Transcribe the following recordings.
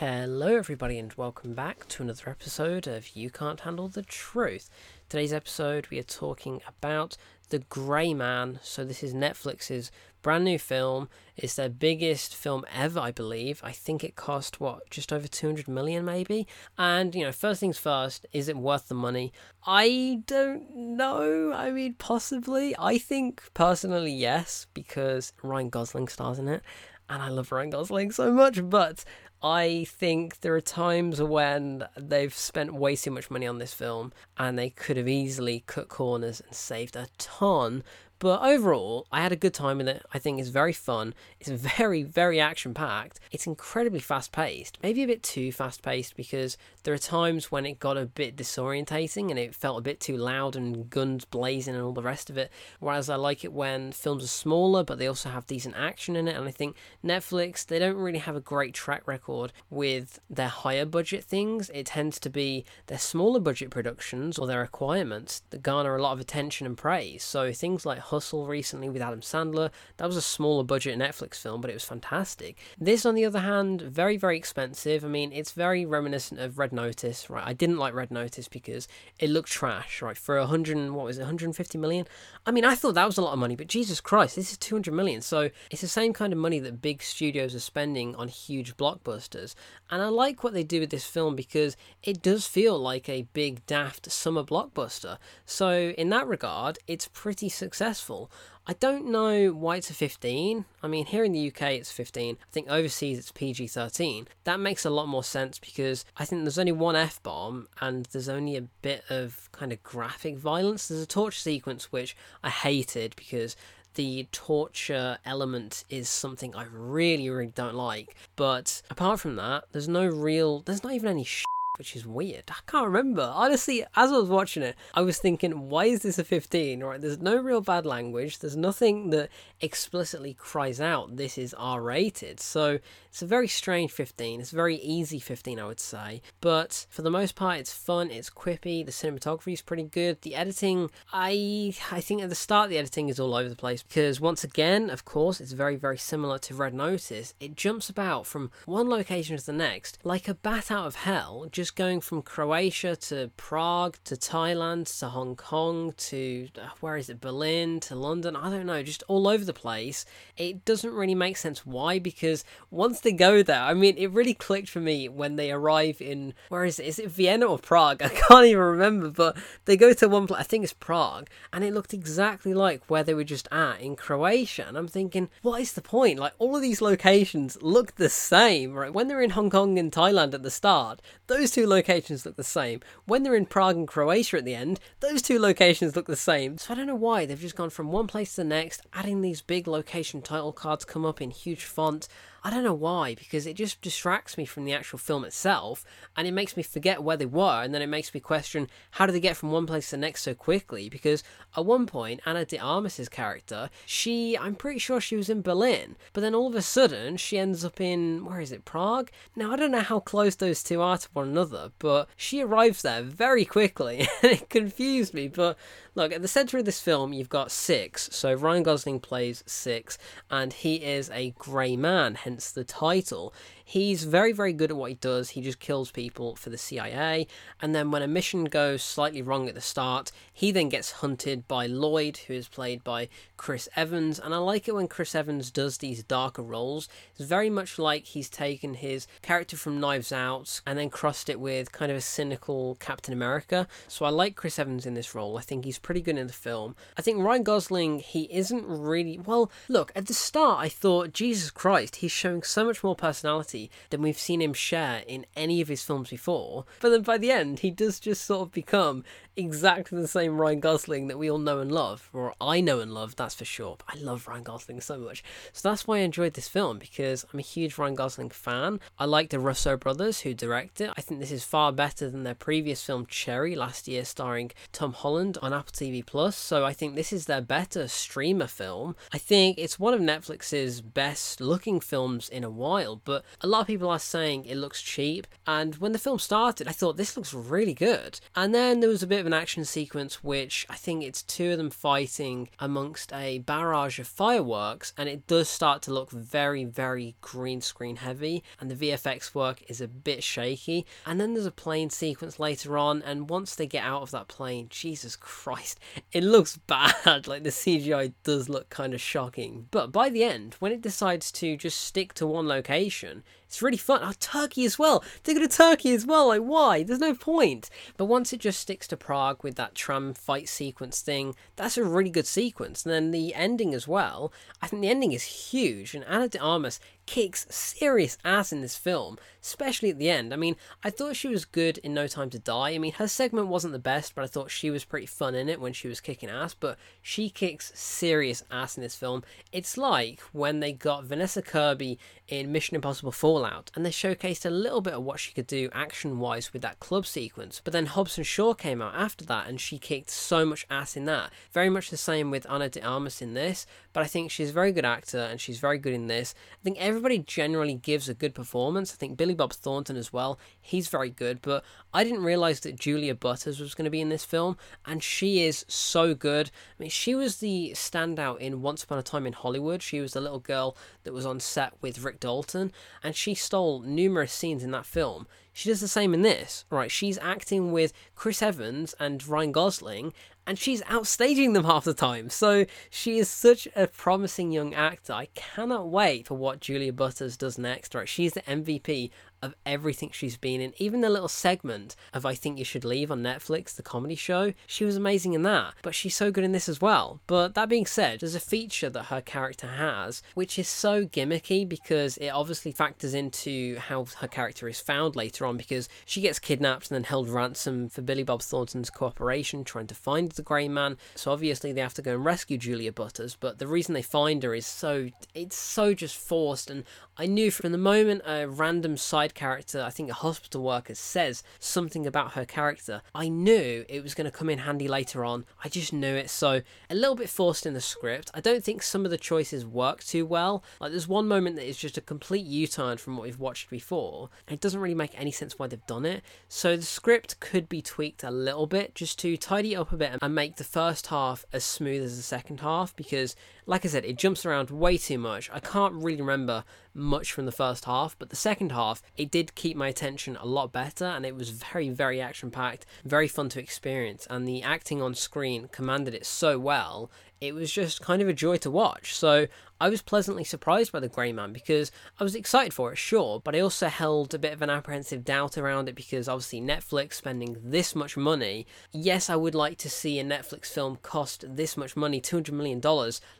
Hello, everybody, and welcome back to another episode of You Can't Handle the Truth. Today's episode, we are talking about The Grey Man. So, this is Netflix's brand new film. It's their biggest film ever, I believe. I think it cost, what, just over 200 million, maybe? And, you know, first things first, is it worth the money? I don't know. I mean, possibly. I think, personally, yes, because Ryan Gosling stars in it and I love Ryan Gosling so much, but I think there are times when they've spent way too much money on this film and they could have easily cut corners and saved a ton but overall, I had a good time with it. I think it's very fun. It's very, very action packed. It's incredibly fast paced. Maybe a bit too fast paced because there are times when it got a bit disorientating and it felt a bit too loud and guns blazing and all the rest of it. Whereas I like it when films are smaller but they also have decent action in it. And I think Netflix, they don't really have a great track record with their higher budget things. It tends to be their smaller budget productions or their requirements that garner a lot of attention and praise. So things like Hustle recently with Adam Sandler. That was a smaller budget Netflix film, but it was fantastic. This, on the other hand, very, very expensive. I mean, it's very reminiscent of Red Notice, right? I didn't like Red Notice because it looked trash, right? For a hundred, what was it, 150 million? I mean, I thought that was a lot of money, but Jesus Christ, this is 200 million. So it's the same kind of money that big studios are spending on huge blockbusters. And I like what they do with this film because it does feel like a big, daft summer blockbuster. So, in that regard, it's pretty successful successful. I don't know why it's a 15. I mean, here in the UK it's 15. I think overseas it's PG 13. That makes a lot more sense because I think there's only one F bomb and there's only a bit of kind of graphic violence. There's a torture sequence which I hated because the torture element is something I really, really don't like. But apart from that, there's no real, there's not even any sh- which is weird. I can't remember. Honestly, as I was watching it, I was thinking, why is this a 15? Right, there's no real bad language. There's nothing that explicitly cries out this is R rated. So it's a very strange 15. It's a very easy 15, I would say. But for the most part, it's fun, it's quippy, the cinematography is pretty good. The editing, I I think at the start the editing is all over the place because once again, of course, it's very, very similar to Red Notice. It jumps about from one location to the next like a bat out of hell, just going from Croatia to Prague to Thailand to Hong Kong to uh, where is it, Berlin to London. I don't know, just all over the place. It doesn't really make sense why because once they go there. I mean, it really clicked for me when they arrive in where is it? Is it Vienna or Prague? I can't even remember, but they go to one place. I think it's Prague, and it looked exactly like where they were just at in Croatia. And I'm thinking, what is the point? Like all of these locations look the same, right? When they're in Hong Kong and Thailand at the start, those two locations look the same. When they're in Prague and Croatia at the end, those two locations look the same. So I don't know why they've just gone from one place to the next, adding these big location title cards come up in huge font. I don't know why, because it just distracts me from the actual film itself, and it makes me forget where they were, and then it makes me question how did they get from one place to the next so quickly? Because at one point, Ana de Armas's character, she, I'm pretty sure she was in Berlin, but then all of a sudden she ends up in where is it, Prague? Now I don't know how close those two are to one another, but she arrives there very quickly, and it confused me. But look, at the center of this film, you've got Six, so Ryan Gosling plays Six, and he is a grey man, hence hence the title. He's very, very good at what he does. He just kills people for the CIA. And then when a mission goes slightly wrong at the start, he then gets hunted by Lloyd, who is played by Chris Evans. And I like it when Chris Evans does these darker roles. It's very much like he's taken his character from Knives Out and then crossed it with kind of a cynical Captain America. So I like Chris Evans in this role. I think he's pretty good in the film. I think Ryan Gosling, he isn't really. Well, look, at the start, I thought, Jesus Christ, he's showing so much more personality than we've seen him share in any of his films before. But then by the end, he does just sort of become exactly the same Ryan Gosling that we all know and love, or I know and love, that's for sure. But I love Ryan Gosling so much. So that's why I enjoyed this film, because I'm a huge Ryan Gosling fan. I like the Russo brothers who direct it. I think this is far better than their previous film, Cherry, last year, starring Tom Holland on Apple TV Plus, so I think this is their better streamer film. I think it's one of Netflix's best looking films in a while, but a lot of people are saying it looks cheap. And when the film started, I thought this looks really good. And then there was a bit of an action sequence, which I think it's two of them fighting amongst a barrage of fireworks, and it does start to look very, very green screen heavy, and the VFX work is a bit shaky. And then there's a plane sequence later on, and once they get out of that plane, Jesus Christ, it looks bad. like the CGI does look kind of shocking. But by the end, when it decides to just stick to one location, it's really fun. Oh, Turkey as well. They go to Turkey as well. Like, why? There's no point. But once it just sticks to Prague with that tram fight sequence thing, that's a really good sequence. And then the ending as well. I think the ending is huge. And Ana de Armas kicks serious ass in this film, especially at the end. I mean, I thought she was good in No Time to Die. I mean, her segment wasn't the best, but I thought she was pretty fun in it when she was kicking ass. But she kicks serious ass in this film. It's like when they got Vanessa Kirby in Mission Impossible Fallout, and they showcased a little bit of what she could do action wise with that club sequence. But then Hobbs & Shaw came out after that, and she kicked so much ass in that. Very much the same with Ana de Armas in this, but I think she's a very good actor and she's very good in this. I think everybody generally gives a good performance. I think Billy Bob Thornton as well, he's very good, but I didn't realize that Julia Butters was going to be in this film, and she is so good. I mean, she was the standout in Once Upon a Time in Hollywood. She was the little girl that was on set with Rick Dalton, and she stole numerous scenes in that film. She does the same in this, right? She's acting with Chris Evans and Ryan Gosling, and she's outstaging them half the time. So she is such a promising young actor. I cannot wait for what Julia Butters does next. Right, she's the MVP of everything she's been in. Even the little segment of I Think You Should Leave on Netflix, the comedy show, she was amazing in that. But she's so good in this as well. But that being said, there's a feature that her character has, which is so gimmicky because it obviously factors into how her character is found later on because she gets kidnapped and then held ransom for Billy Bob Thornton's cooperation trying to find the Grey Man. So obviously they have to go and rescue Julia Butters, but the reason they find her is so it's so just forced and I knew from the moment a random side character, I think a hospital worker, says something about her character, I knew it was going to come in handy later on. I just knew it. So, a little bit forced in the script. I don't think some of the choices work too well. Like, there's one moment that is just a complete U turn from what we've watched before, and it doesn't really make any sense why they've done it. So, the script could be tweaked a little bit just to tidy up a bit and make the first half as smooth as the second half because like I said, it jumps around way too much. I can't really remember much from the first half, but the second half, it did keep my attention a lot better and it was very, very action packed, very fun to experience. And the acting on screen commanded it so well, it was just kind of a joy to watch. So I was pleasantly surprised by The Grey Man because I was excited for it, sure, but I also held a bit of an apprehensive doubt around it because obviously Netflix spending this much money. Yes, I would like to see a Netflix film cost this much money, $200 million,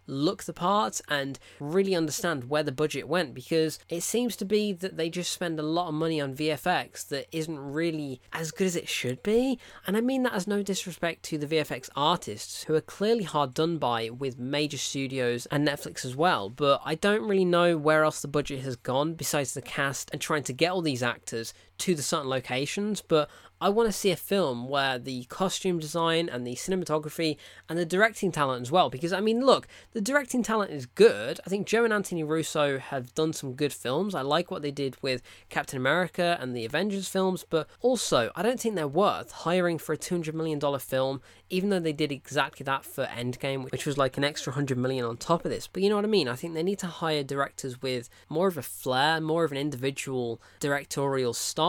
look the part and really understand where the budget went because it seems to be that they just spend a lot of money on VFX that isn't really as good as it should be. And I mean that as no disrespect to the VFX artists who are clearly hard done by with major studios and Netflix as well but I don't really know where else the budget has gone besides the cast and trying to get all these actors to the certain locations. But I want to see a film where the costume design and the cinematography and the directing talent as well. Because, I mean, look, the directing talent is good. I think Joe and Anthony Russo have done some good films. I like what they did with Captain America and the Avengers films, but also, I don't think they're worth hiring for a $200 million film, even though they did exactly that for Endgame, which was like an extra 100 million on top of this. But you know what I mean? I think they need to hire directors with more of a flair, more of an individual directorial style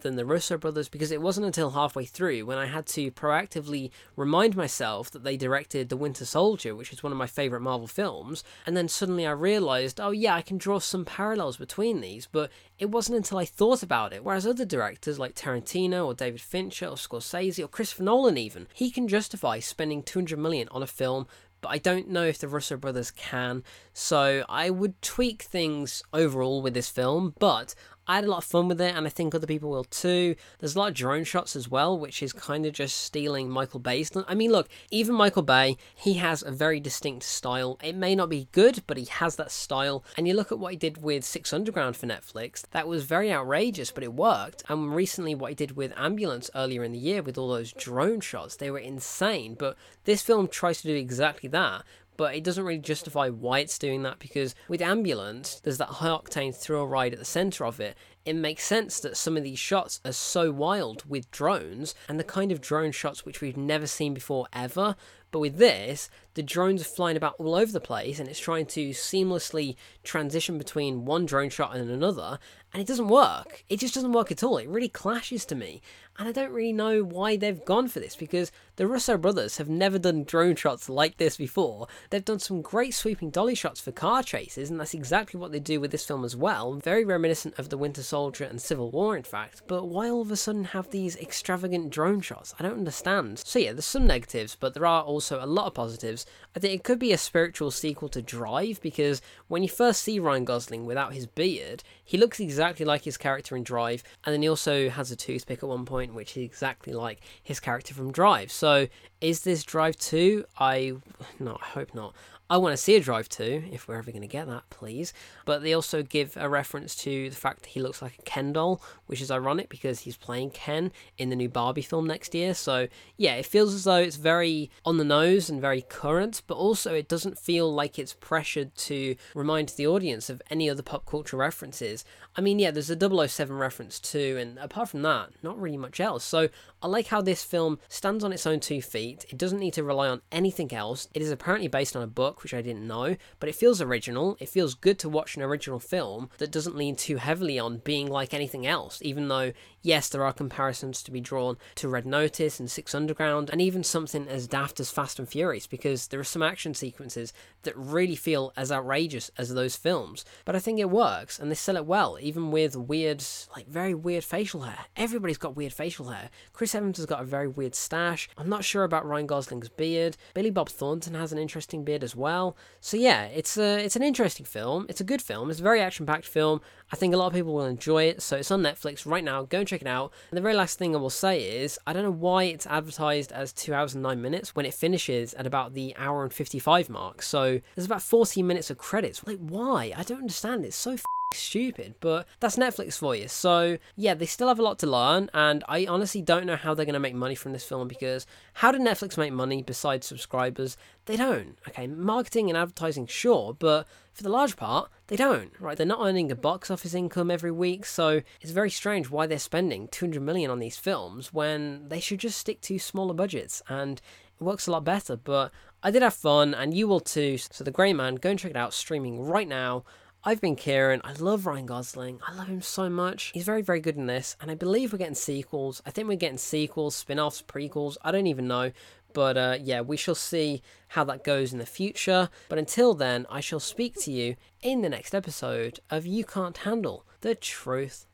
than the Russo brothers, because it wasn't until halfway through when I had to proactively remind myself that they directed The Winter Soldier, which is one of my favourite Marvel films, and then suddenly I realised, oh yeah, I can draw some parallels between these, but it wasn't until I thought about it. Whereas other directors like Tarantino or David Fincher or Scorsese or Christopher Nolan even, he can justify spending 200 million on a film but I don't know if the Russo brothers can. So I would tweak things overall with this film, but I had a lot of fun with it, and I think other people will too. There's a lot of drone shots as well, which is kind of just stealing Michael Bay's. I mean, look, even Michael Bay, he has a very distinct style. It may not be good, but he has that style. And you look at what he did with Six Underground for Netflix, that was very outrageous, but it worked. And recently, what he did with Ambulance earlier in the year with all those drone shots, they were insane. But this film tries to do exactly that but it doesn't really justify why it's doing that because with Ambulance, there's that high octane thrill ride at the center of it. It makes sense that some of these shots are so wild with drones and the kind of drone shots which we've never seen before ever. But with this, the drones are flying about all over the place and it's trying to seamlessly transition between one drone shot and another, and it doesn't work. It just doesn't work at all. It really clashes to me. And I don't really know why they've gone for this because the Russo brothers have never done drone shots like this before. They've done some great sweeping dolly shots for car chases, and that's exactly what they do with this film as well. Very reminiscent of The Winter Soldier and Civil War, in fact. But why all of a sudden have these extravagant drone shots? I don't understand. So, yeah, there's some negatives, but there are also a lot of positives. I think it could be a spiritual sequel to Drive because when you first see Ryan Gosling without his beard, he looks exactly like his character in Drive, and then he also has a toothpick at one point which is exactly like his character from Drive. So, is this Drive 2? I no, I hope not. I want to see a Drive 2, if we're ever going to get that, please. But they also give a reference to the fact that he looks like a Ken doll, which is ironic because he's playing Ken in the new Barbie film next year. So, yeah, it feels as though it's very on the nose and very current, but also it doesn't feel like it's pressured to remind the audience of any other pop culture references. I mean, yeah, there's a 007 reference too, and apart from that, not really much else. So, I like how this film stands on its own two feet. It doesn't need to rely on anything else. It is apparently based on a book, which I didn't know, but it feels original. It feels good to watch an original film that doesn't lean too heavily on being like anything else, even though, yes, there are comparisons to be drawn to Red Notice and Six Underground, and even something as daft as Fast and Furious, because there are some action sequences that really feel as outrageous as those films. But I think it works, and they sell it well, even with weird, like very weird facial hair. Everybody's got weird facial hair. Chris Evans has got a very weird stash. I'm not sure about Ryan Gosling's beard. Billy Bob Thornton has an interesting beard as well. So yeah, it's a it's an interesting film. It's a good film. It's a very action-packed film. I think a lot of people will enjoy it. So it's on Netflix right now. Go and check it out. And the very last thing I will say is I don't know why it's advertised as two hours and nine minutes when it finishes at about the hour and 55 mark. So there's about 14 minutes of credits. Like why? I don't understand. It's so stupid, but that's Netflix for you. So, yeah, they still have a lot to learn, and I honestly don't know how they're going to make money from this film because how did Netflix make money besides subscribers? They don't. Okay, marketing and advertising, sure, but for the large part, they don't, right? They're not earning a box office income every week, so it's very strange why they're spending 200 million on these films when they should just stick to smaller budgets and it works a lot better. But I did have fun, and you will too. So, The Gray Man, go and check it out streaming right now. I've been Kieran. I love Ryan Gosling. I love him so much. He's very, very good in this. And I believe we're getting sequels. I think we're getting sequels, spin offs, prequels. I don't even know. But uh, yeah, we shall see how that goes in the future. But until then, I shall speak to you in the next episode of You Can't Handle the Truth.